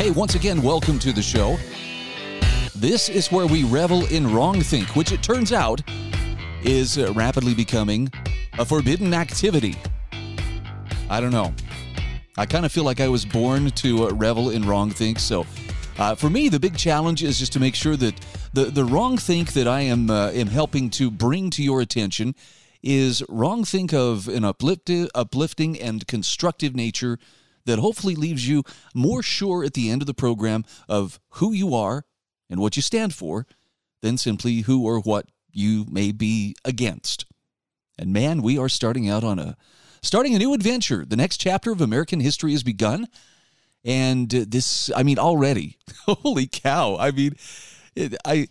Hey, once again, welcome to the show. This is where we revel in wrongthink, which it turns out is uh, rapidly becoming a forbidden activity. I don't know. I kind of feel like I was born to uh, revel in wrongthink. So, uh, for me, the big challenge is just to make sure that the the wrongthink that I am uh, am helping to bring to your attention is wrongthink of an uplifting, uplifting and constructive nature that hopefully leaves you more sure at the end of the program of who you are and what you stand for than simply who or what you may be against. And man, we are starting out on a starting a new adventure. The next chapter of American history has begun. And this, I mean, already, holy cow! I mean, it, I,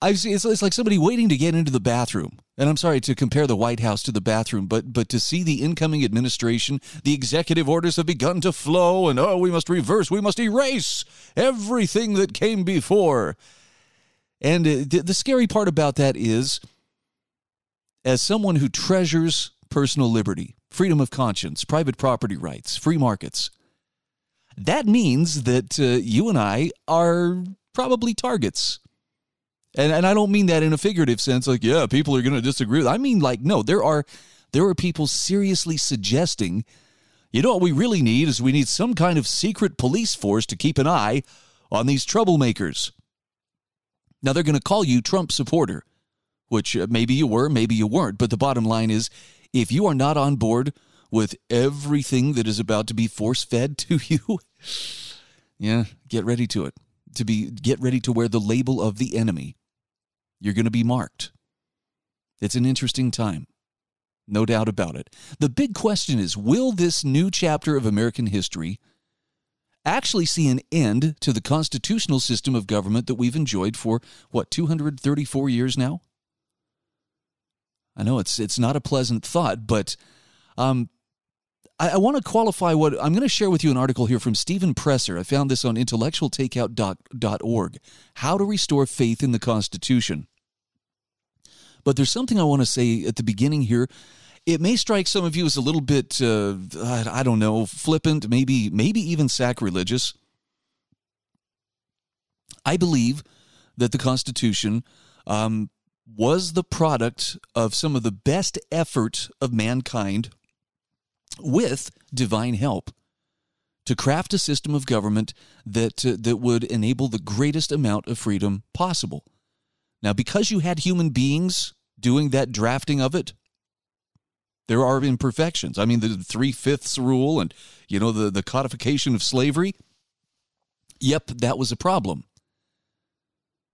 I it's, it's like somebody waiting to get into the bathroom. And I'm sorry to compare the White House to the bathroom, but but to see the incoming administration, the executive orders have begun to flow, and oh, we must reverse, we must erase everything that came before. And uh, the, the scary part about that is, as someone who treasures personal liberty, freedom of conscience, private property rights, free markets, that means that uh, you and I are probably targets and and I don't mean that in a figurative sense, like yeah, people are going to disagree. I mean like no, there are there are people seriously suggesting, you know what we really need is we need some kind of secret police force to keep an eye on these troublemakers. Now they're going to call you Trump supporter, which uh, maybe you were, maybe you weren't, but the bottom line is if you are not on board with everything that is about to be force fed to you, yeah, get ready to it. To be get ready to wear the label of the enemy you're going to be marked. It's an interesting time. No doubt about it. The big question is will this new chapter of American history actually see an end to the constitutional system of government that we've enjoyed for, what, 234 years now? I know it's, it's not a pleasant thought, but um, I, I want to qualify what I'm going to share with you an article here from Stephen Presser. I found this on intellectualtakeout.org How to Restore Faith in the Constitution. But there's something I want to say at the beginning here. It may strike some of you as a little bit, uh, I don't know, flippant, maybe, maybe even sacrilegious. I believe that the Constitution um, was the product of some of the best effort of mankind with divine help to craft a system of government that uh, that would enable the greatest amount of freedom possible. Now, because you had human beings doing that drafting of it, there are imperfections. I mean, the three fifths rule and, you know, the, the codification of slavery. Yep, that was a problem.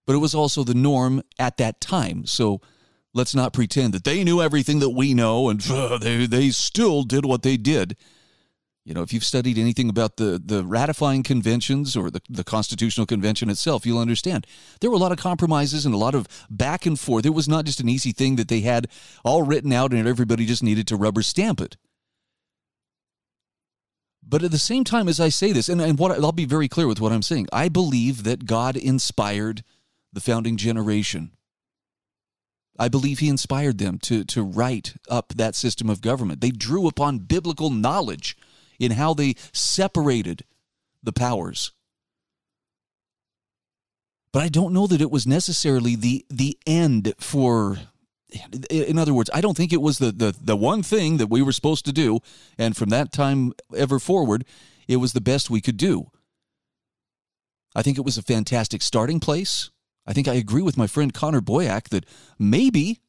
But it was also the norm at that time. So let's not pretend that they knew everything that we know and uh, they, they still did what they did. You know, if you've studied anything about the, the ratifying conventions or the, the Constitutional Convention itself, you'll understand. There were a lot of compromises and a lot of back and forth. It was not just an easy thing that they had all written out and everybody just needed to rubber stamp it. But at the same time, as I say this, and, and what I'll be very clear with what I'm saying, I believe that God inspired the founding generation. I believe he inspired them to, to write up that system of government. They drew upon biblical knowledge in how they separated the powers. But I don't know that it was necessarily the the end for in other words, I don't think it was the, the, the one thing that we were supposed to do, and from that time ever forward, it was the best we could do. I think it was a fantastic starting place. I think I agree with my friend Connor Boyack that maybe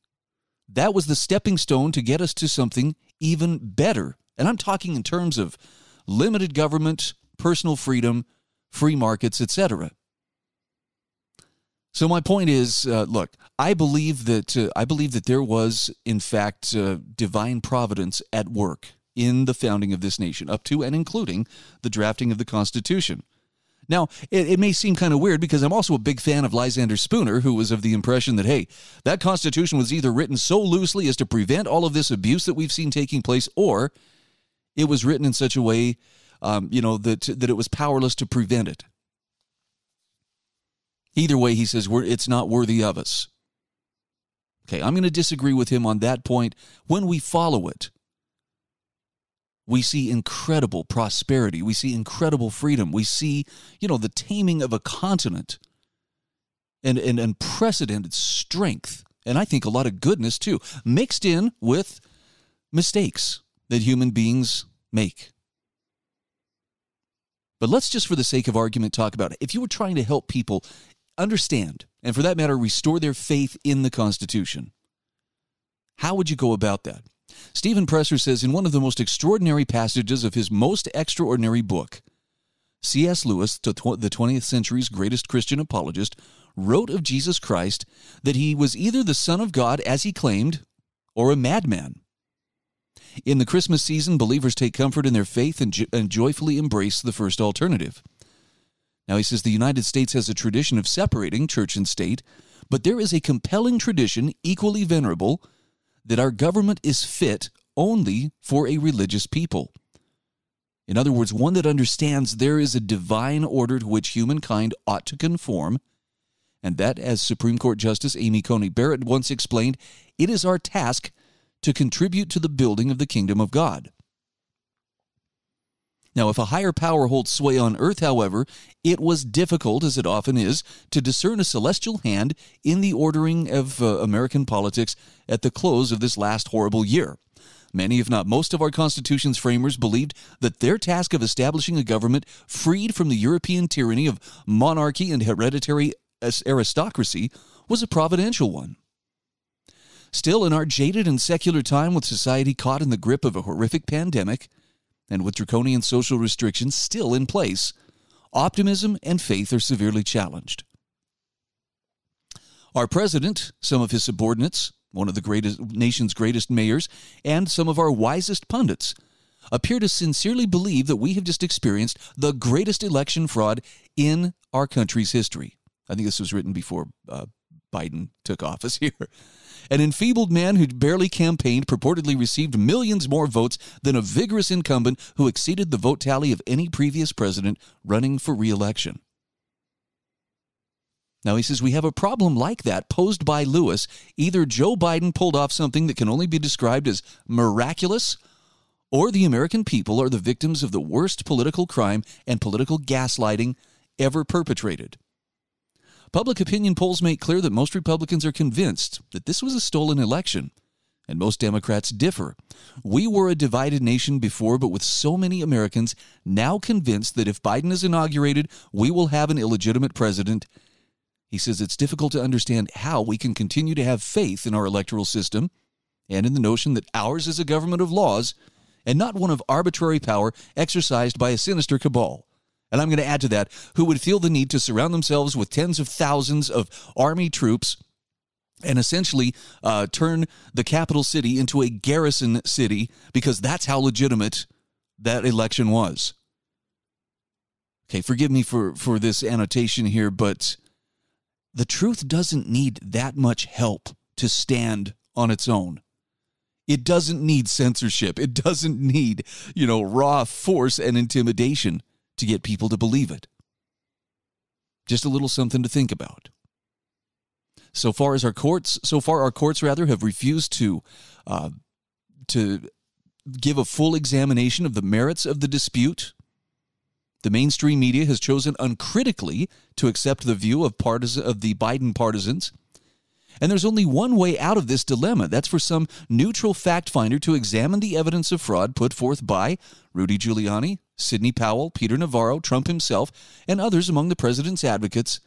that was the stepping stone to get us to something even better and I'm talking in terms of limited government, personal freedom, free markets, etc. So my point is, uh, look, I believe that uh, I believe that there was, in fact, uh, divine providence at work in the founding of this nation, up to and including the drafting of the Constitution. Now, it, it, may seem kind of weird because I'm also a big fan of Lysander Spooner, who was of the impression that, hey, that Constitution was either written so loosely as to prevent all of this abuse that we've seen taking place, or it was written in such a way, um, you know, that, that it was powerless to prevent it. Either way, he says, it's not worthy of us. Okay, I'm going to disagree with him on that point when we follow it we see incredible prosperity. We see incredible freedom. We see, you know, the taming of a continent and, and unprecedented strength. And I think a lot of goodness too, mixed in with mistakes that human beings make. But let's just, for the sake of argument, talk about it. If you were trying to help people understand, and for that matter, restore their faith in the Constitution, how would you go about that? Stephen Presser says in one of the most extraordinary passages of his most extraordinary book, C.S. Lewis, the 20th century's greatest Christian apologist, wrote of Jesus Christ that he was either the Son of God, as he claimed, or a madman. In the Christmas season, believers take comfort in their faith and, jo- and joyfully embrace the first alternative. Now, he says the United States has a tradition of separating church and state, but there is a compelling tradition, equally venerable, that our government is fit only for a religious people. In other words, one that understands there is a divine order to which humankind ought to conform, and that, as Supreme Court Justice Amy Coney Barrett once explained, it is our task to contribute to the building of the kingdom of God. Now, if a higher power holds sway on earth, however, it was difficult, as it often is, to discern a celestial hand in the ordering of uh, American politics at the close of this last horrible year. Many, if not most, of our Constitution's framers believed that their task of establishing a government freed from the European tyranny of monarchy and hereditary aristocracy was a providential one. Still, in our jaded and secular time with society caught in the grip of a horrific pandemic, and with draconian social restrictions still in place, optimism and faith are severely challenged. Our president, some of his subordinates, one of the greatest, nation's greatest mayors, and some of our wisest pundits appear to sincerely believe that we have just experienced the greatest election fraud in our country's history. I think this was written before uh, Biden took office here. An enfeebled man who barely campaigned purportedly received millions more votes than a vigorous incumbent who exceeded the vote tally of any previous president running for reelection. Now, he says we have a problem like that posed by Lewis. Either Joe Biden pulled off something that can only be described as miraculous, or the American people are the victims of the worst political crime and political gaslighting ever perpetrated. Public opinion polls make clear that most Republicans are convinced that this was a stolen election, and most Democrats differ. We were a divided nation before, but with so many Americans now convinced that if Biden is inaugurated, we will have an illegitimate president. He says it's difficult to understand how we can continue to have faith in our electoral system and in the notion that ours is a government of laws and not one of arbitrary power exercised by a sinister cabal and I'm going to add to that, who would feel the need to surround themselves with tens of thousands of army troops and essentially uh, turn the capital city into a garrison city because that's how legitimate that election was. Okay, forgive me for, for this annotation here, but the truth doesn't need that much help to stand on its own. It doesn't need censorship. It doesn't need, you know, raw force and intimidation to get people to believe it. Just a little something to think about. So far as our courts, so far our courts rather have refused to uh, to give a full examination of the merits of the dispute. The mainstream media has chosen uncritically to accept the view of partisan of the Biden partisans and there's only one way out of this dilemma. That's for some neutral fact finder to examine the evidence of fraud put forth by Rudy Giuliani, Sidney Powell, Peter Navarro, Trump himself, and others among the president's advocates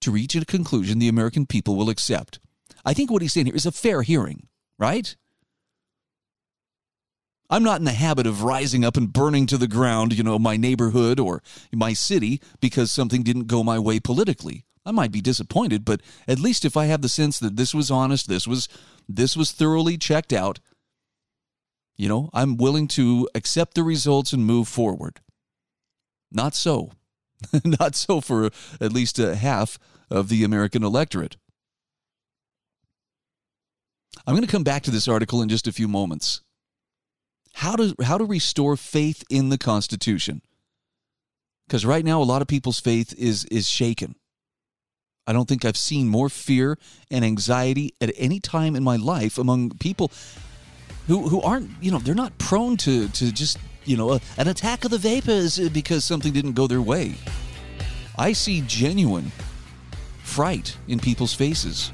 to reach a conclusion the American people will accept. I think what he's saying here is a fair hearing, right? I'm not in the habit of rising up and burning to the ground, you know, my neighborhood or my city because something didn't go my way politically. I might be disappointed, but at least if I have the sense that this was honest, this was this was thoroughly checked out, You know, I'm willing to accept the results and move forward. Not so. Not so for at least a half of the American electorate. I'm going to come back to this article in just a few moments. How to how to restore faith in the Constitution? Because right now a lot of people's faith is is shaken. I don't think I've seen more fear and anxiety at any time in my life among people who who aren't you know they're not prone to to just you know a, an attack of the vapors because something didn't go their way. I see genuine fright in people's faces.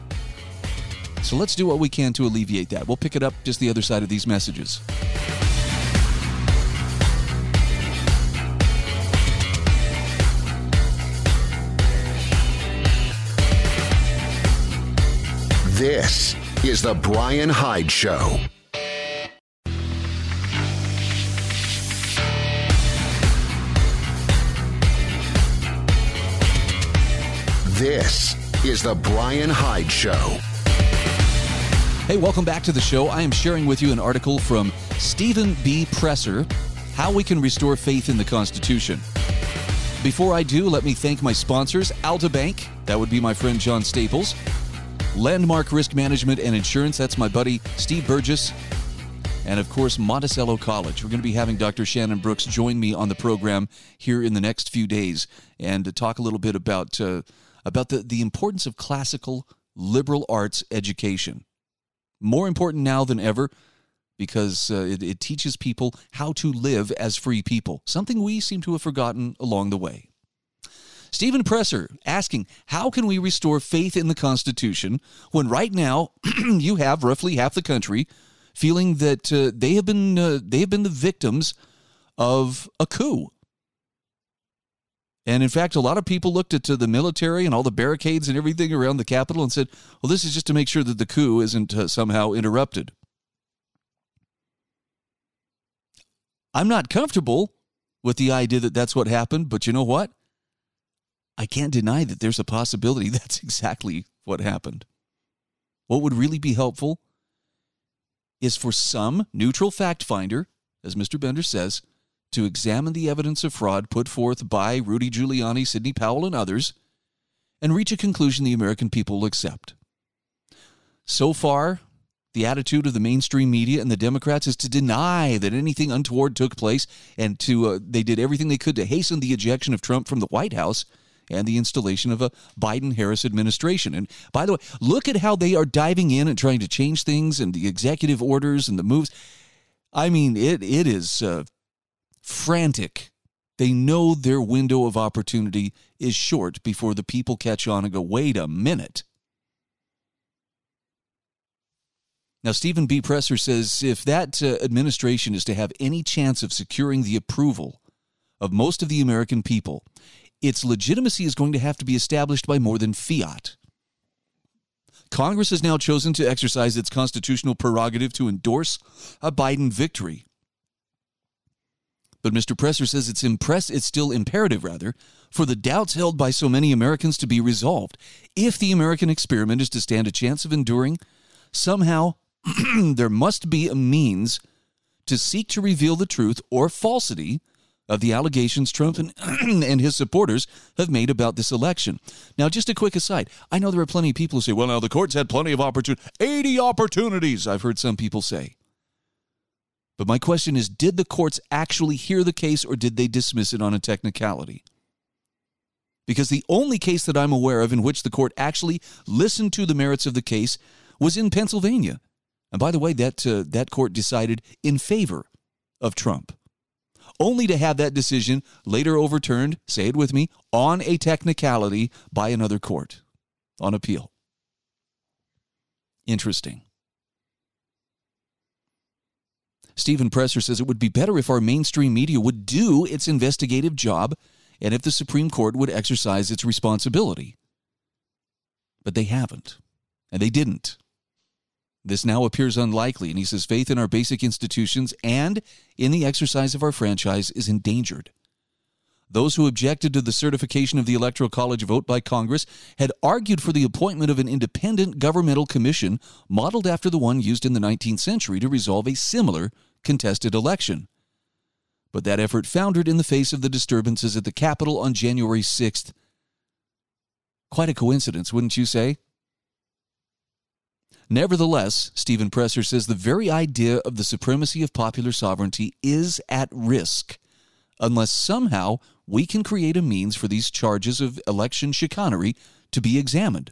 So let's do what we can to alleviate that. We'll pick it up just the other side of these messages. This is The Brian Hyde Show. This is The Brian Hyde Show. Hey, welcome back to the show. I am sharing with you an article from Stephen B. Presser How We Can Restore Faith in the Constitution. Before I do, let me thank my sponsors Alta Bank, that would be my friend John Staples, Landmark Risk Management and Insurance, that's my buddy Steve Burgess, and of course, Monticello College. We're going to be having Dr. Shannon Brooks join me on the program here in the next few days and talk a little bit about. Uh, about the, the importance of classical liberal arts education. More important now than ever because uh, it, it teaches people how to live as free people, something we seem to have forgotten along the way. Stephen Presser asking, How can we restore faith in the Constitution when right now you have roughly half the country feeling that uh, they, have been, uh, they have been the victims of a coup? And in fact, a lot of people looked at the military and all the barricades and everything around the Capitol and said, well, this is just to make sure that the coup isn't uh, somehow interrupted. I'm not comfortable with the idea that that's what happened, but you know what? I can't deny that there's a possibility that's exactly what happened. What would really be helpful is for some neutral fact finder, as Mr. Bender says, to examine the evidence of fraud put forth by Rudy Giuliani, Sidney Powell, and others, and reach a conclusion the American people will accept. So far, the attitude of the mainstream media and the Democrats is to deny that anything untoward took place, and to uh, they did everything they could to hasten the ejection of Trump from the White House and the installation of a Biden Harris administration. And by the way, look at how they are diving in and trying to change things and the executive orders and the moves. I mean, it it is uh, frantic. They know their window of opportunity is short before the people catch on and go, wait a minute. Now, Stephen B. Presser says if that uh, administration is to have any chance of securing the approval of most of the American people, its legitimacy is going to have to be established by more than fiat. Congress has now chosen to exercise its constitutional prerogative to endorse a Biden victory. But Mr. Presser says it's impress it's still imperative rather for the doubts held by so many Americans to be resolved. If the American experiment is to stand a chance of enduring, somehow there must be a means to seek to reveal the truth or falsity of the allegations Trump and, and his supporters have made about this election. Now, just a quick aside I know there are plenty of people who say, well, now the courts had plenty of opportunities, 80 opportunities, I've heard some people say. But my question is did the courts actually hear the case or did they dismiss it on a technicality? Because the only case that I'm aware of in which the court actually listened to the merits of the case was in Pennsylvania. And by the way, that, uh, that court decided in favor of Trump, only to have that decision later overturned, say it with me, on a technicality by another court on appeal. Interesting. Stephen Presser says it would be better if our mainstream media would do its investigative job and if the Supreme Court would exercise its responsibility. But they haven't, and they didn't. This now appears unlikely, and he says faith in our basic institutions and in the exercise of our franchise is endangered. Those who objected to the certification of the Electoral College vote by Congress had argued for the appointment of an independent governmental commission modeled after the one used in the 19th century to resolve a similar contested election. But that effort foundered in the face of the disturbances at the Capitol on January 6th. Quite a coincidence, wouldn't you say? Nevertheless, Stephen Presser says the very idea of the supremacy of popular sovereignty is at risk unless somehow we can create a means for these charges of election chicanery to be examined.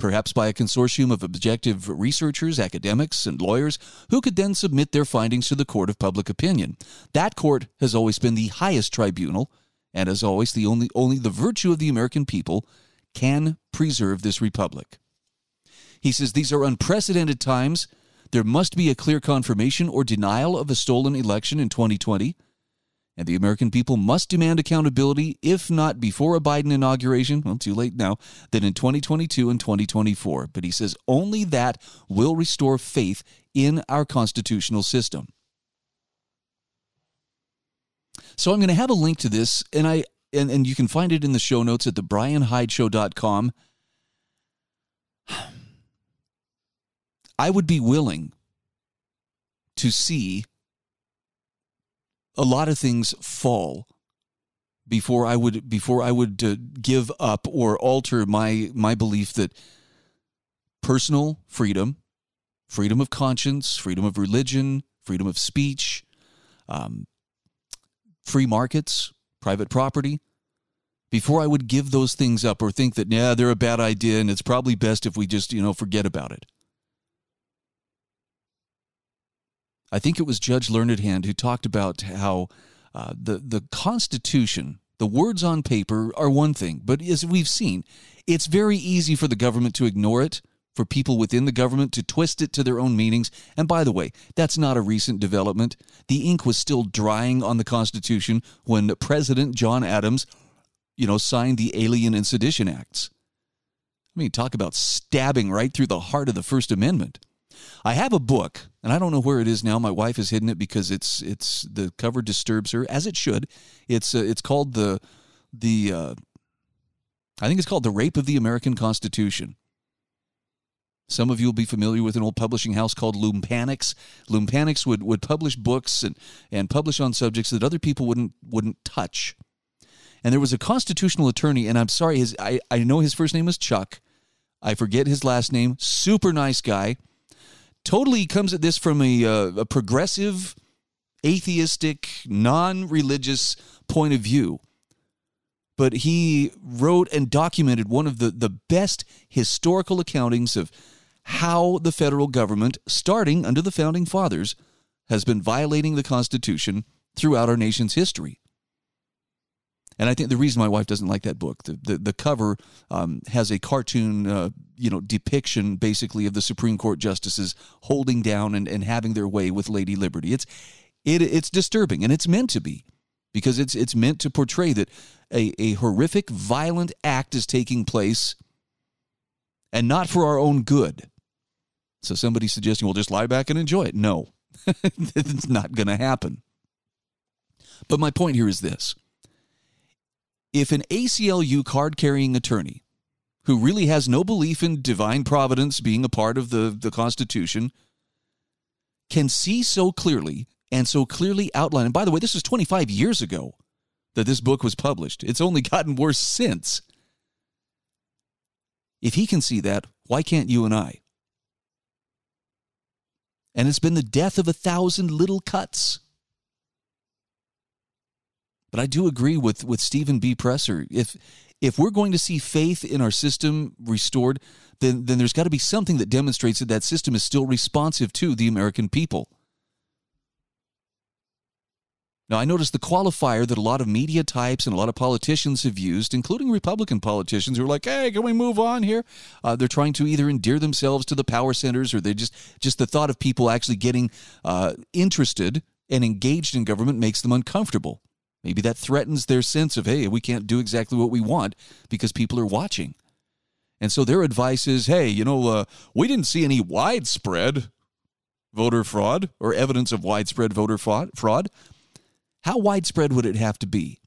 Perhaps by a consortium of objective researchers, academics, and lawyers who could then submit their findings to the court of public opinion. That court has always been the highest tribunal, and as always, the only, only the virtue of the American people can preserve this republic. He says these are unprecedented times. There must be a clear confirmation or denial of a stolen election in 2020 and the American people must demand accountability, if not before a Biden inauguration, well, too late now, then in 2022 and 2024. But he says only that will restore faith in our constitutional system. So I'm going to have a link to this, and I and, and you can find it in the show notes at thebrianhydeshow.com. I would be willing to see a lot of things fall before I would before I would uh, give up or alter my my belief that personal freedom, freedom of conscience, freedom of religion, freedom of speech, um, free markets, private property, before I would give those things up or think that yeah they're a bad idea and it's probably best if we just you know forget about it. I think it was Judge Learned Hand who talked about how uh, the the Constitution, the words on paper are one thing, but as we've seen, it's very easy for the government to ignore it, for people within the government to twist it to their own meanings. And by the way, that's not a recent development. The ink was still drying on the Constitution when President John Adams, you know, signed the Alien and Sedition Acts. I mean, talk about stabbing right through the heart of the First Amendment. I have a book, and I don't know where it is now. My wife has hidden it because it's it's the cover disturbs her, as it should. It's uh, it's called the the uh, I think it's called the Rape of the American Constitution. Some of you will be familiar with an old publishing house called Loompanics. Loompanics would, would publish books and, and publish on subjects that other people wouldn't wouldn't touch. And there was a constitutional attorney, and I'm sorry, his I, I know his first name was Chuck. I forget his last name. Super nice guy totally comes at this from a, uh, a progressive, atheistic, non religious point of view. But he wrote and documented one of the, the best historical accountings of how the federal government, starting under the founding fathers, has been violating the Constitution throughout our nation's history. And I think the reason my wife doesn't like that book, the the, the cover um, has a cartoon, uh, you know, depiction basically of the Supreme Court justices holding down and, and having their way with Lady Liberty. It's it it's disturbing, and it's meant to be, because it's it's meant to portray that a, a horrific, violent act is taking place, and not for our own good. So somebody suggesting we'll just lie back and enjoy it. No, it's not going to happen. But my point here is this if an ACLU card carrying attorney who really has no belief in divine providence being a part of the, the Constitution can see so clearly and so clearly outline, and by the way, this was 25 years ago that this book was published. It's only gotten worse since. If he can see that, why can't you and I? And it's been the death of a thousand little cuts. But I do agree with with Stephen B. Presser. If if we're going to see faith in our system restored, then then there's got to be something that demonstrates that that system is still responsive to the American people. Now, I noticed the qualifier that a lot of media types and a lot of politicians have used, including Republican politicians who are like, hey, can we move on here? Uh, they're trying to either endear themselves to the power centers or they just, just the thought of people actually getting uh, interested and engaged in government makes them uncomfortable. Maybe that threatens their sense of, hey, we can't do exactly what we want because people are watching. And so their advice is, hey, you know, uh, we didn't see any widespread voter fraud or evidence of widespread voter fraud. How widespread would it have to be?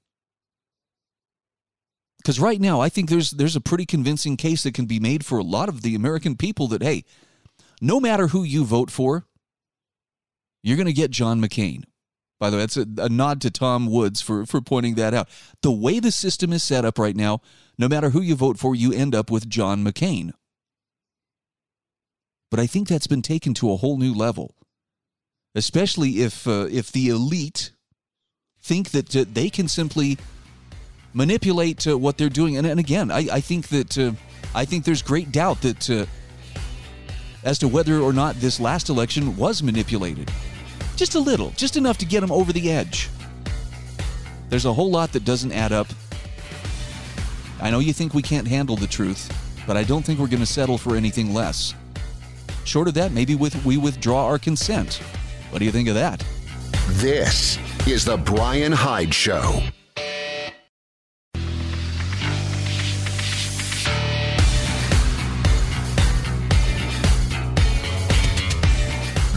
Because right now, I think there's there's a pretty convincing case that can be made for a lot of the American people that hey, no matter who you vote for, you're going to get John McCain. By the way, that's a, a, nod to Tom Woods for, for pointing that out. The way the system is set up right now, no matter who you vote for, you end up with John McCain. But I think that's been taken to a whole new level, especially if uh, if the elite think that uh, they can simply manipulate uh, what they're doing. And, and again, I, I think that uh, I think there's great doubt that uh, as to whether or not this last election was manipulated. Just a little, just enough to get them over the edge. There's a whole lot that doesn't add up. I know you think we can't handle the truth, but I don't think we're going to settle for anything less. Short of that, maybe with, we withdraw our consent. What do you think of that? This is The Brian Hyde Show.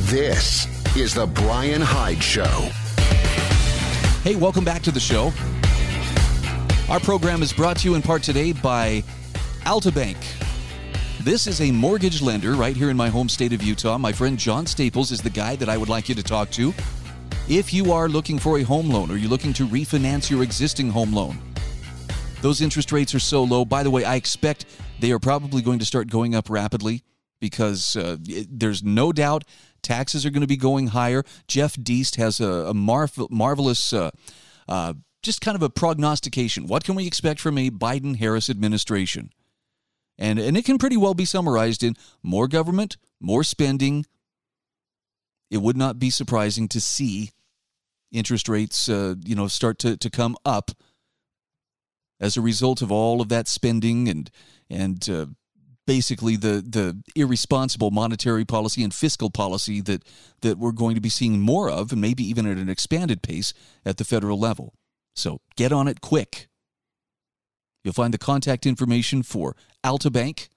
This is The Brian Hyde Show. Hey, welcome back to the show. Our program is brought to you in part today by Altabank. This is a mortgage lender right here in my home state of Utah. My friend John Staples is the guy that I would like you to talk to. If you are looking for a home loan or you're looking to refinance your existing home loan, those interest rates are so low. By the way, I expect they are probably going to start going up rapidly because uh, it, there's no doubt taxes are going to be going higher. Jeff Deist has a, a marvel, marvelous, uh, uh, just kind of a prognostication. What can we expect from a Biden Harris administration? And, and it can pretty well be summarized in more government, more spending. It would not be surprising to see interest rates, uh, you know, start to, to come up as a result of all of that spending and and uh, basically the the irresponsible monetary policy and fiscal policy that that we're going to be seeing more of, and maybe even at an expanded pace at the federal level. So get on it quick. You'll find the contact information for Altabank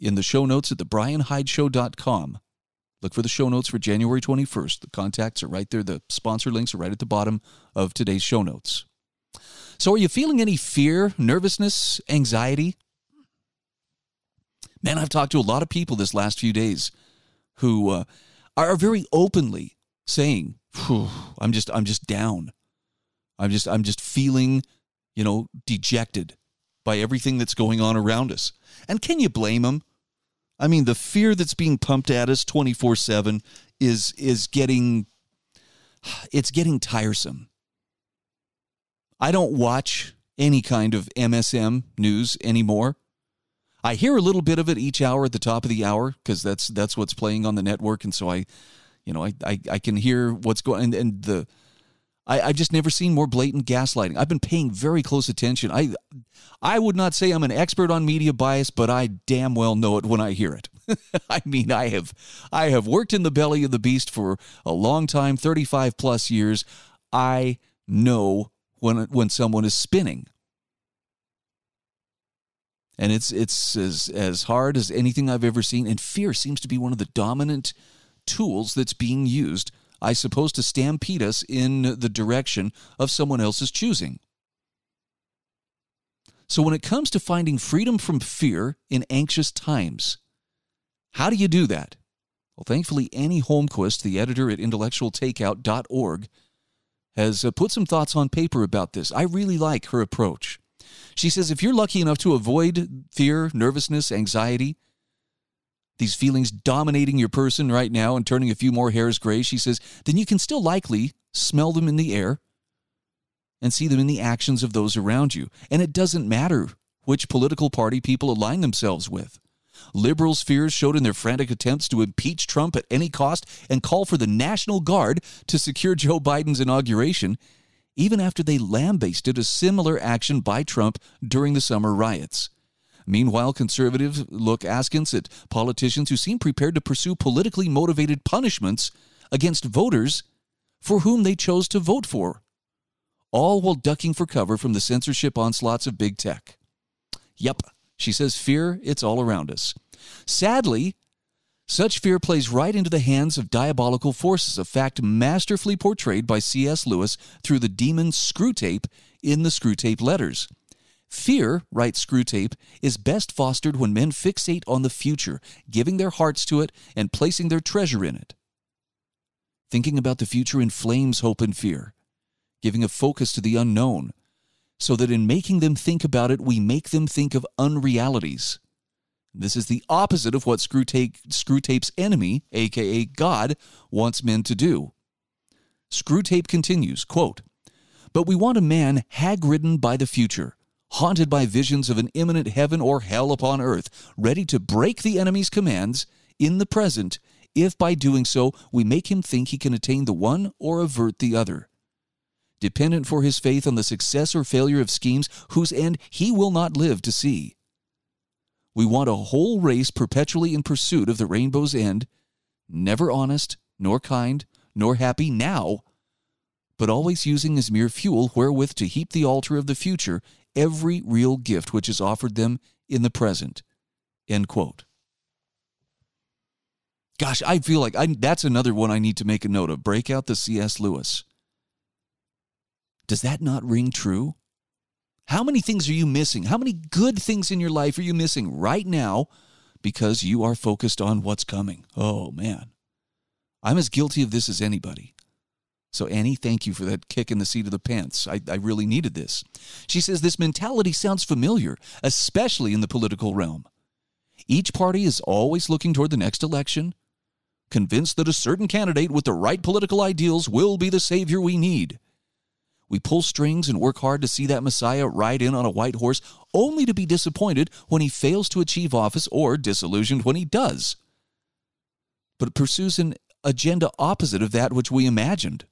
in the show notes at thebrianhydeshow.com. Look for the show notes for January 21st. The contacts are right there. The sponsor links are right at the bottom of today's show notes. So, are you feeling any fear, nervousness, anxiety? Man, I've talked to a lot of people this last few days who uh, are very openly saying, "I'm just, I'm just down. I'm just, I'm just feeling, you know, dejected by everything that's going on around us. And can you blame them? I mean, the fear that's being pumped at us 24/7 is is getting it's getting tiresome. I don't watch any kind of MSM news anymore. I hear a little bit of it each hour at the top of the hour because that's that's what's playing on the network, and so I, you know, I I, I can hear what's going and, and the I, I've just never seen more blatant gaslighting. I've been paying very close attention. I, I would not say I'm an expert on media bias, but I damn well know it when I hear it. I mean, I have, I have worked in the belly of the beast for a long time, 35 plus years. I know when when someone is spinning. And it's it's as as hard as anything I've ever seen. And fear seems to be one of the dominant tools that's being used I suppose, to stampede us in the direction of someone else's choosing. So, when it comes to finding freedom from fear in anxious times, how do you do that? Well, thankfully, Annie Holmquist, the editor at intellectualtakeout.org, has uh, put some thoughts on paper about this. I really like her approach. She says if you're lucky enough to avoid fear, nervousness, anxiety, these feelings dominating your person right now and turning a few more hairs gray, she says, then you can still likely smell them in the air and see them in the actions of those around you. And it doesn't matter which political party people align themselves with. Liberals' fears showed in their frantic attempts to impeach Trump at any cost and call for the National Guard to secure Joe Biden's inauguration, even after they lambasted a similar action by Trump during the summer riots. Meanwhile, conservatives look askance at politicians who seem prepared to pursue politically motivated punishments against voters for whom they chose to vote for, all while ducking for cover from the censorship onslaughts of big tech. Yep, she says fear, it's all around us. Sadly, such fear plays right into the hands of diabolical forces, a fact masterfully portrayed by C.S. Lewis through the demon Screwtape in the Screwtape Letters. Fear, writes Screwtape, is best fostered when men fixate on the future, giving their hearts to it and placing their treasure in it. Thinking about the future inflames hope and fear, giving a focus to the unknown, so that in making them think about it, we make them think of unrealities. This is the opposite of what Screwtape's enemy, aka God, wants men to do. Screwtape continues, quote, But we want a man hag-ridden by the future, haunted by visions of an imminent heaven or hell upon earth, ready to break the enemy's commands in the present, if by doing so we make him think he can attain the one or avert the other. Dependent for his faith on the success or failure of schemes whose end he will not live to see. We want a whole race perpetually in pursuit of the rainbow's end, never honest, nor kind, nor happy now, but always using as mere fuel wherewith to heap the altar of the future every real gift which is offered them in the present. End quote. Gosh, I feel like I, that's another one I need to make a note of. Break out the C.S. Lewis. Does that not ring true? How many things are you missing? How many good things in your life are you missing right now because you are focused on what's coming? Oh, man. I'm as guilty of this as anybody. So, Annie, thank you for that kick in the seat of the pants. I, I really needed this. She says this mentality sounds familiar, especially in the political realm. Each party is always looking toward the next election, convinced that a certain candidate with the right political ideals will be the savior we need. We pull strings and work hard to see that Messiah ride in on a white horse, only to be disappointed when he fails to achieve office or disillusioned when he does. But it pursues an agenda opposite of that which we imagined.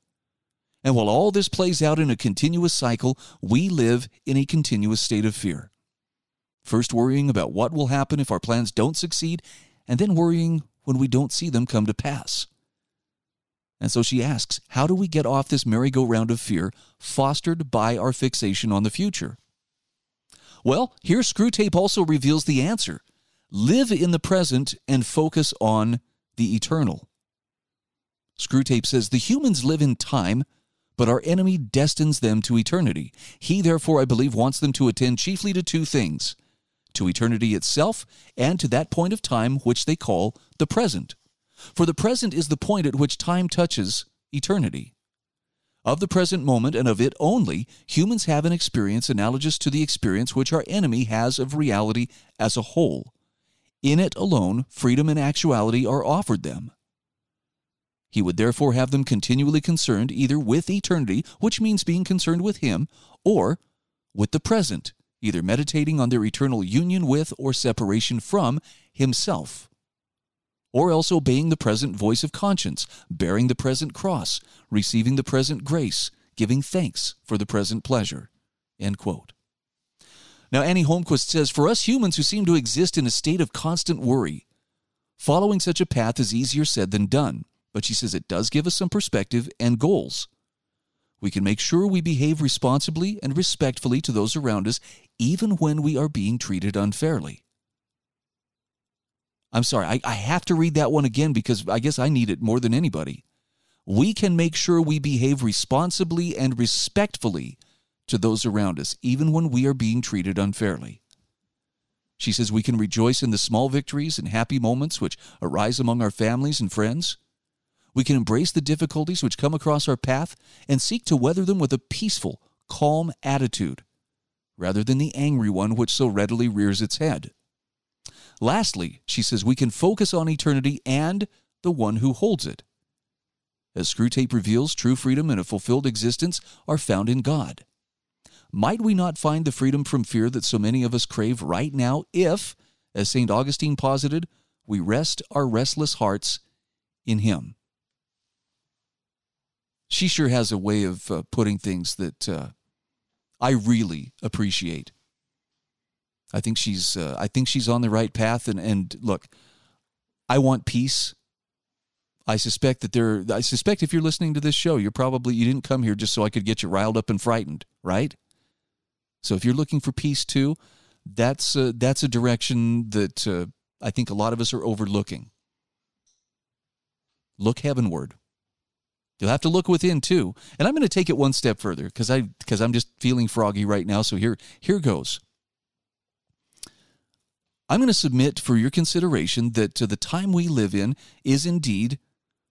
And while all this plays out in a continuous cycle, we live in a continuous state of fear. First worrying about what will happen if our plans don't succeed, and then worrying when we don't see them come to pass. And so she asks, How do we get off this merry-go-round of fear fostered by our fixation on the future? Well, here Screwtape also reveals the answer live in the present and focus on the eternal. Screwtape says, The humans live in time but our enemy destines them to eternity. He, therefore, I believe, wants them to attend chiefly to two things to eternity itself and to that point of time which they call the present. For the present is the point at which time touches eternity. Of the present moment and of it only, humans have an experience analogous to the experience which our enemy has of reality as a whole. In it alone, freedom and actuality are offered them. He would therefore have them continually concerned either with eternity, which means being concerned with Him, or with the present, either meditating on their eternal union with or separation from Himself, or else obeying the present voice of conscience, bearing the present cross, receiving the present grace, giving thanks for the present pleasure. Now, Annie Holmquist says For us humans who seem to exist in a state of constant worry, following such a path is easier said than done but she says it does give us some perspective and goals. We can make sure we behave responsibly and respectfully to those around us, even when we are being treated unfairly. I'm sorry, I, I have to read that one again because I guess I need it more than anybody. We can make sure we behave responsibly and respectfully to those around us, even when we are being treated unfairly. She says we can rejoice in the small victories and happy moments which arise among our families and friends. We can embrace the difficulties which come across our path and seek to weather them with a peaceful, calm attitude, rather than the angry one which so readily rears its head. Lastly, she says we can focus on eternity and the one who holds it. As Screwtape reveals, true freedom and a fulfilled existence are found in God. Might we not find the freedom from fear that so many of us crave right now if, as St. Augustine posited, we rest our restless hearts in Him? she sure has a way of uh, putting things that uh, I really appreciate. I think she's uh, I think she's on the right path and and look, I want peace. I suspect that there I suspect if you're listening to this show, you're probably you didn't come here just so I could get you riled up and frightened, right? So if you're looking for peace too, that's uh, that's a direction that uh, I think a lot of us are overlooking. Look heavenward. You'll have to look within too. And I'm going to take it one step further because I because I'm just feeling froggy right now. So here here goes. I'm going to submit for your consideration that uh, the time we live in is indeed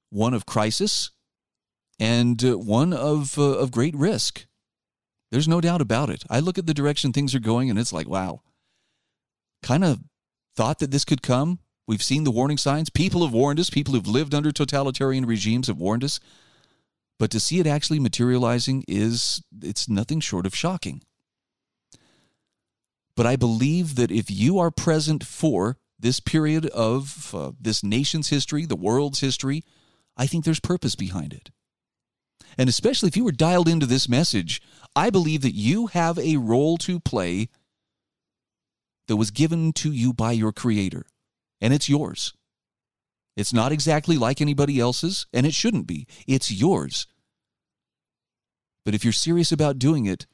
one of crisis and uh, one of, uh, of great risk. There's no doubt about it. I look at the direction things are going, and it's like, wow, kind of thought that this could come. We've seen the warning signs. People have warned us. People who've lived under totalitarian regimes have warned us. But to see it actually materializing is it's nothing short of shocking. But I believe that if you are present for this period of uh, this nation's history, the world's history, I think there's purpose behind it. And especially if you were dialed into this message, I believe that you have a role to play that was given to you by your Creator, and it's yours. It's not exactly like anybody else's, and it shouldn't be. It's yours. But if you're serious about doing it,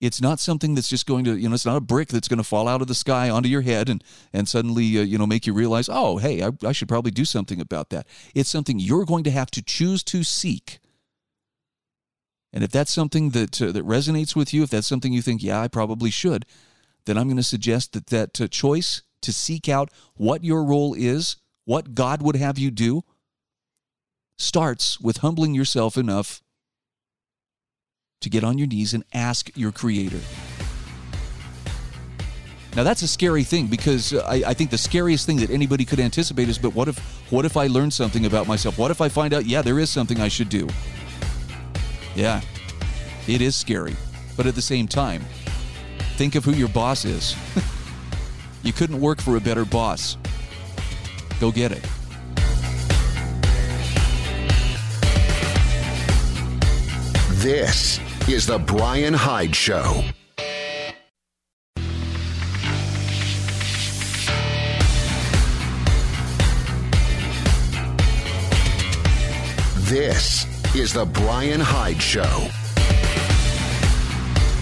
it's not something that's just going to, you know, it's not a brick that's going to fall out of the sky onto your head and, and suddenly, uh, you know, make you realize, oh, hey, I, I should probably do something about that. It's something you're going to have to choose to seek. And if that's something that, uh, that resonates with you, if that's something you think, yeah, I probably should, then I'm going to suggest that that uh, choice to seek out what your role is, what God would have you do, starts with humbling yourself enough to get on your knees and ask your Creator. Now that's a scary thing because uh, I, I, think the scariest thing that anybody could anticipate is, but what if what if I learn something about myself? What if I find out, yeah, there is something I should do? Yeah, it is scary, but at the same time, think of who your boss is. you couldn't work for a better boss. Go get it. This is The Brian Hyde Show. This is The Brian Hyde Show.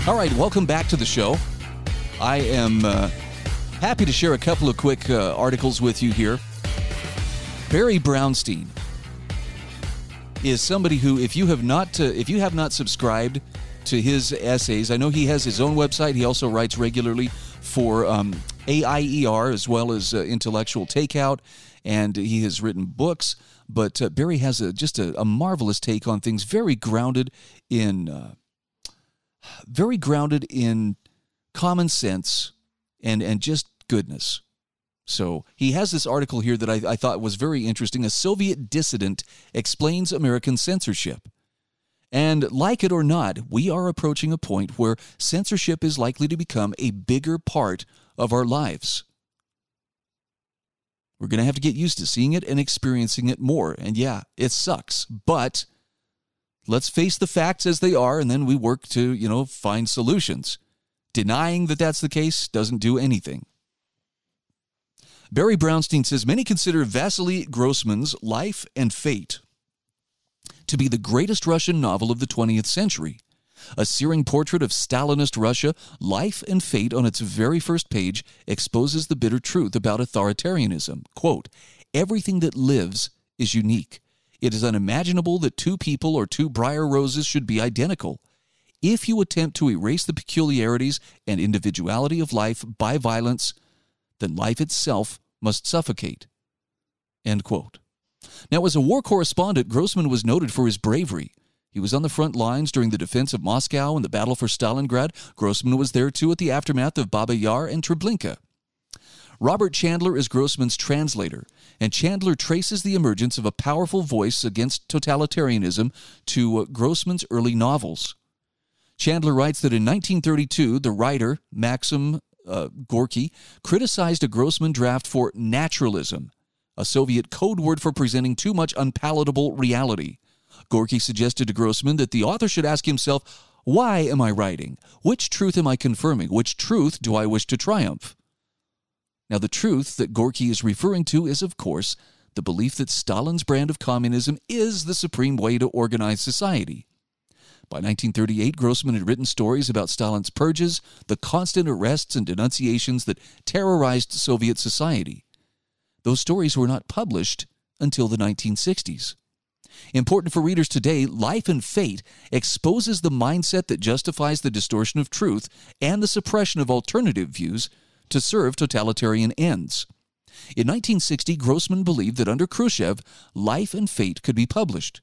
All right, welcome back to the show. I am uh, happy to share a couple of quick uh, articles with you here. Barry Brownstein is somebody who, if you have not, uh, if you have not subscribed to his essays, I know he has his own website. He also writes regularly for um, AIER as well as uh, Intellectual Takeout, and he has written books. But uh, Barry has a, just a, a, marvelous take on things, very grounded in, uh, very grounded in common sense and and just goodness. So he has this article here that I, I thought was very interesting. A Soviet dissident explains American censorship. And like it or not, we are approaching a point where censorship is likely to become a bigger part of our lives. We're going to have to get used to seeing it and experiencing it more. And yeah, it sucks, but let's face the facts as they are and then we work to, you know, find solutions. Denying that that's the case doesn't do anything. Barry Brownstein says many consider Vasily Grossman's Life and Fate to be the greatest Russian novel of the 20th century. A searing portrait of Stalinist Russia, Life and Fate on its very first page exposes the bitter truth about authoritarianism. Quote, Everything that lives is unique. It is unimaginable that two people or two briar roses should be identical. If you attempt to erase the peculiarities and individuality of life by violence, then life itself must suffocate. End quote. Now, as a war correspondent, Grossman was noted for his bravery. He was on the front lines during the defense of Moscow and the battle for Stalingrad. Grossman was there too at the aftermath of Babi Yar and Treblinka. Robert Chandler is Grossman's translator, and Chandler traces the emergence of a powerful voice against totalitarianism to uh, Grossman's early novels. Chandler writes that in 1932, the writer, Maxim uh, Gorky, criticized a Grossman draft for naturalism a Soviet code word for presenting too much unpalatable reality. Gorky suggested to Grossman that the author should ask himself, Why am I writing? Which truth am I confirming? Which truth do I wish to triumph? Now, the truth that Gorky is referring to is, of course, the belief that Stalin's brand of communism is the supreme way to organize society. By 1938, Grossman had written stories about Stalin's purges, the constant arrests and denunciations that terrorized Soviet society. Those stories were not published until the 1960s. Important for readers today, Life and Fate exposes the mindset that justifies the distortion of truth and the suppression of alternative views to serve totalitarian ends. In 1960, Grossman believed that under Khrushchev, Life and Fate could be published.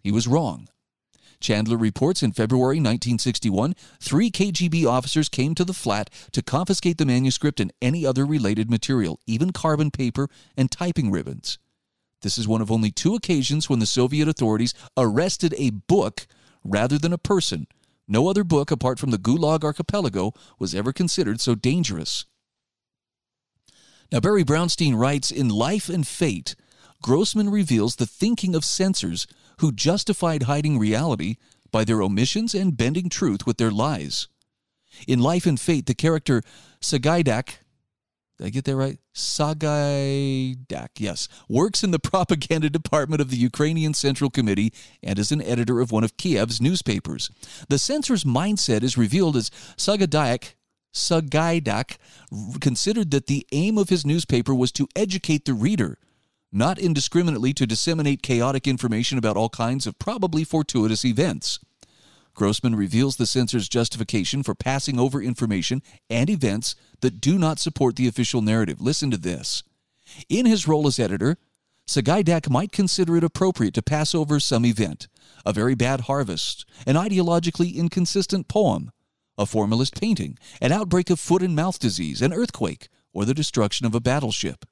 He was wrong. Chandler reports in February 1961, three KGB officers came to the flat to confiscate the manuscript and any other related material, even carbon paper and typing ribbons. This is one of only two occasions when the Soviet authorities arrested a book rather than a person. No other book, apart from the Gulag Archipelago, was ever considered so dangerous. Now, Barry Brownstein writes In Life and Fate, Grossman reveals the thinking of censors who justified hiding reality by their omissions and bending truth with their lies. In Life and Fate, the character Sagaidak, did I get that right? Sagaidak, yes, works in the propaganda department of the Ukrainian Central Committee and is an editor of one of Kiev's newspapers. The censor's mindset is revealed as Sagaidak Sagaidak considered that the aim of his newspaper was to educate the reader, not indiscriminately to disseminate chaotic information about all kinds of probably fortuitous events. Grossman reveals the censor's justification for passing over information and events that do not support the official narrative. Listen to this. In his role as editor, Sagaidak might consider it appropriate to pass over some event, a very bad harvest, an ideologically inconsistent poem, a formalist painting, an outbreak of foot and mouth disease, an earthquake, or the destruction of a battleship.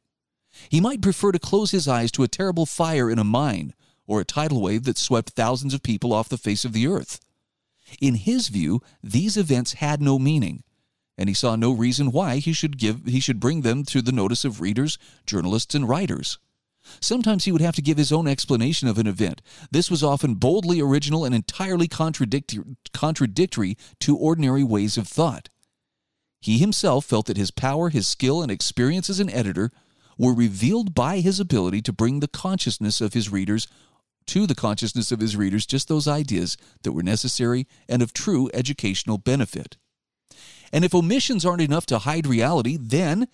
He might prefer to close his eyes to a terrible fire in a mine or a tidal wave that swept thousands of people off the face of the earth. In his view, these events had no meaning, and he saw no reason why he should give he should bring them to the notice of readers, journalists, and writers. Sometimes he would have to give his own explanation of an event. This was often boldly original and entirely contradictory to ordinary ways of thought. He himself felt that his power, his skill, and experience as an editor were revealed by his ability to bring the consciousness of his readers to the consciousness of his readers just those ideas that were necessary and of true educational benefit. And if omissions aren't enough to hide reality, then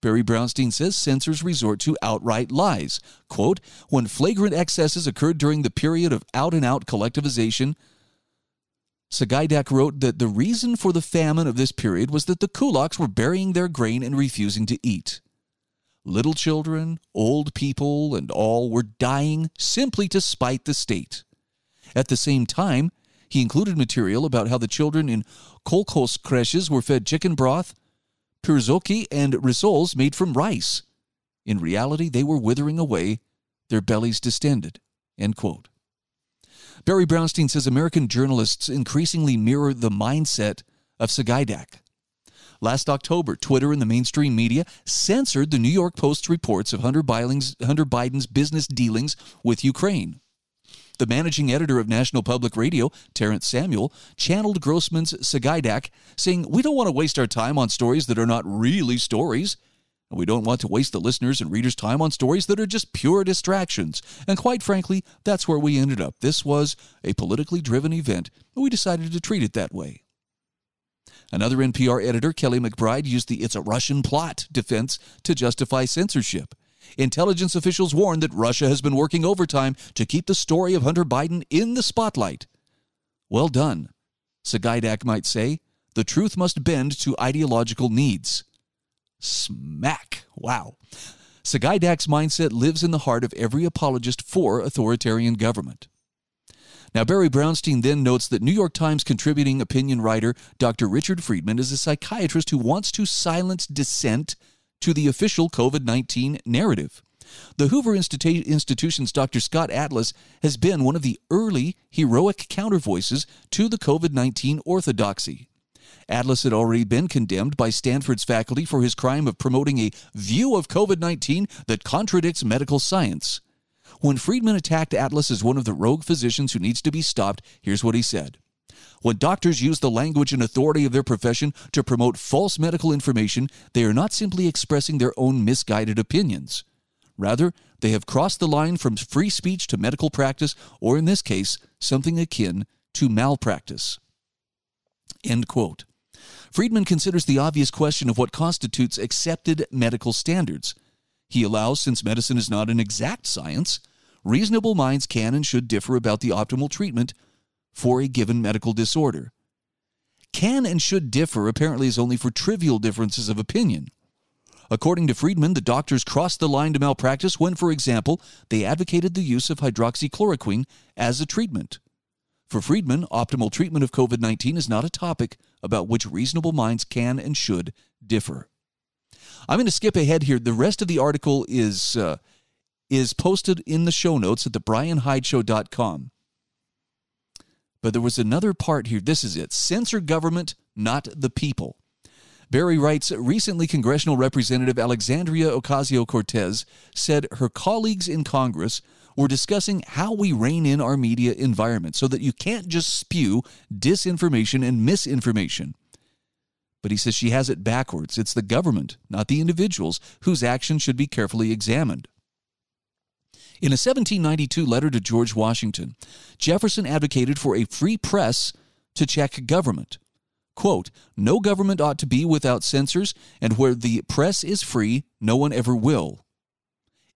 Barry Brownstein says censors resort to outright lies. Quote, when flagrant excesses occurred during the period of out and out collectivization, Sagaidak wrote that the reason for the famine of this period was that the kulaks were burying their grain and refusing to eat. Little children, old people, and all were dying simply to spite the state. At the same time, he included material about how the children in kolkhoz creches were fed chicken broth, pirzoki, and rissoles made from rice. In reality, they were withering away, their bellies distended. Barry Brownstein says American journalists increasingly mirror the mindset of Sagaidak. Last October, Twitter and the mainstream media censored the New York Post's reports of Hunter Biden's, Hunter Biden's business dealings with Ukraine. The managing editor of National Public Radio, Terrence Samuel, channeled Grossman's Sagaidak, saying, We don't want to waste our time on stories that are not really stories. And we don't want to waste the listeners' and readers' time on stories that are just pure distractions. And quite frankly, that's where we ended up. This was a politically driven event, and we decided to treat it that way. Another NPR editor, Kelly McBride, used the It's a Russian plot defense to justify censorship. Intelligence officials warn that Russia has been working overtime to keep the story of Hunter Biden in the spotlight. Well done. Sagaidak might say, the truth must bend to ideological needs. Smack. Wow. Sagaidak's mindset lives in the heart of every apologist for authoritarian government. Now, Barry Brownstein then notes that New York Times contributing opinion writer Dr. Richard Friedman is a psychiatrist who wants to silence dissent to the official COVID 19 narrative. The Hoover Institu- Institution's Dr. Scott Atlas has been one of the early heroic countervoices to the COVID 19 orthodoxy. Atlas had already been condemned by Stanford's faculty for his crime of promoting a view of COVID 19 that contradicts medical science. When Friedman attacked Atlas as one of the rogue physicians who needs to be stopped, here's what he said. When doctors use the language and authority of their profession to promote false medical information, they are not simply expressing their own misguided opinions. Rather, they have crossed the line from free speech to medical practice, or in this case, something akin to malpractice. End quote. Friedman considers the obvious question of what constitutes accepted medical standards. He allows, since medicine is not an exact science, reasonable minds can and should differ about the optimal treatment for a given medical disorder. Can and should differ apparently is only for trivial differences of opinion. According to Friedman, the doctors crossed the line to malpractice when, for example, they advocated the use of hydroxychloroquine as a treatment. For Friedman, optimal treatment of COVID 19 is not a topic about which reasonable minds can and should differ. I'm going to skip ahead here. The rest of the article is, uh, is posted in the show notes at thebrianhydeshow.com. But there was another part here. This is it censor government, not the people. Barry writes Recently, congressional representative Alexandria Ocasio Cortez said her colleagues in Congress were discussing how we rein in our media environment so that you can't just spew disinformation and misinformation. But he says she has it backwards. It's the government, not the individuals, whose actions should be carefully examined. In a 1792 letter to George Washington, Jefferson advocated for a free press to check government. Quote, No government ought to be without censors, and where the press is free, no one ever will.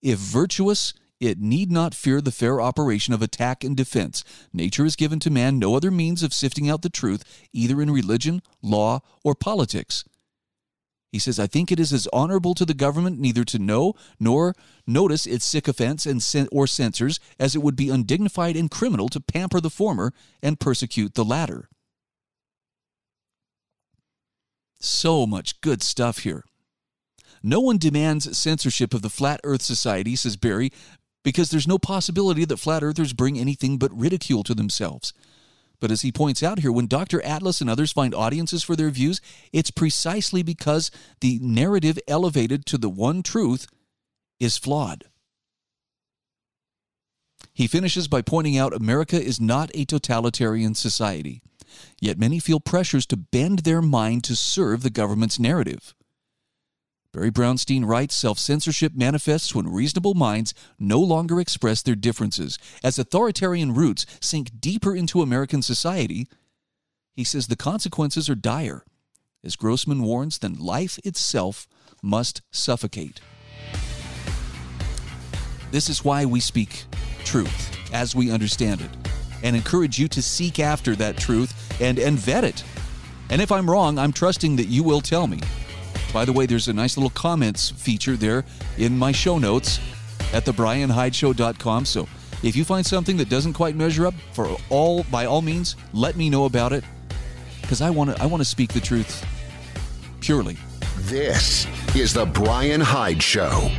If virtuous, it need not fear the fair operation of attack and defense. Nature has given to man no other means of sifting out the truth, either in religion, law, or politics. He says, I think it is as honorable to the government neither to know nor notice its sycophants and or censors as it would be undignified and criminal to pamper the former and persecute the latter. So much good stuff here. No one demands censorship of the Flat Earth Society, says Barry, because there's no possibility that flat earthers bring anything but ridicule to themselves. But as he points out here, when Dr. Atlas and others find audiences for their views, it's precisely because the narrative elevated to the one truth is flawed. He finishes by pointing out America is not a totalitarian society. Yet many feel pressures to bend their mind to serve the government's narrative. Barry Brownstein writes self censorship manifests when reasonable minds no longer express their differences. As authoritarian roots sink deeper into American society, he says the consequences are dire. As Grossman warns, then life itself must suffocate. This is why we speak truth as we understand it and encourage you to seek after that truth and, and vet it. And if I'm wrong, I'm trusting that you will tell me. By the way, there's a nice little comments feature there in my show notes at thebrianhydeshow.com. So if you find something that doesn't quite measure up, for all by all means, let me know about it because I want to I want to speak the truth purely. This is the Brian Hyde Show.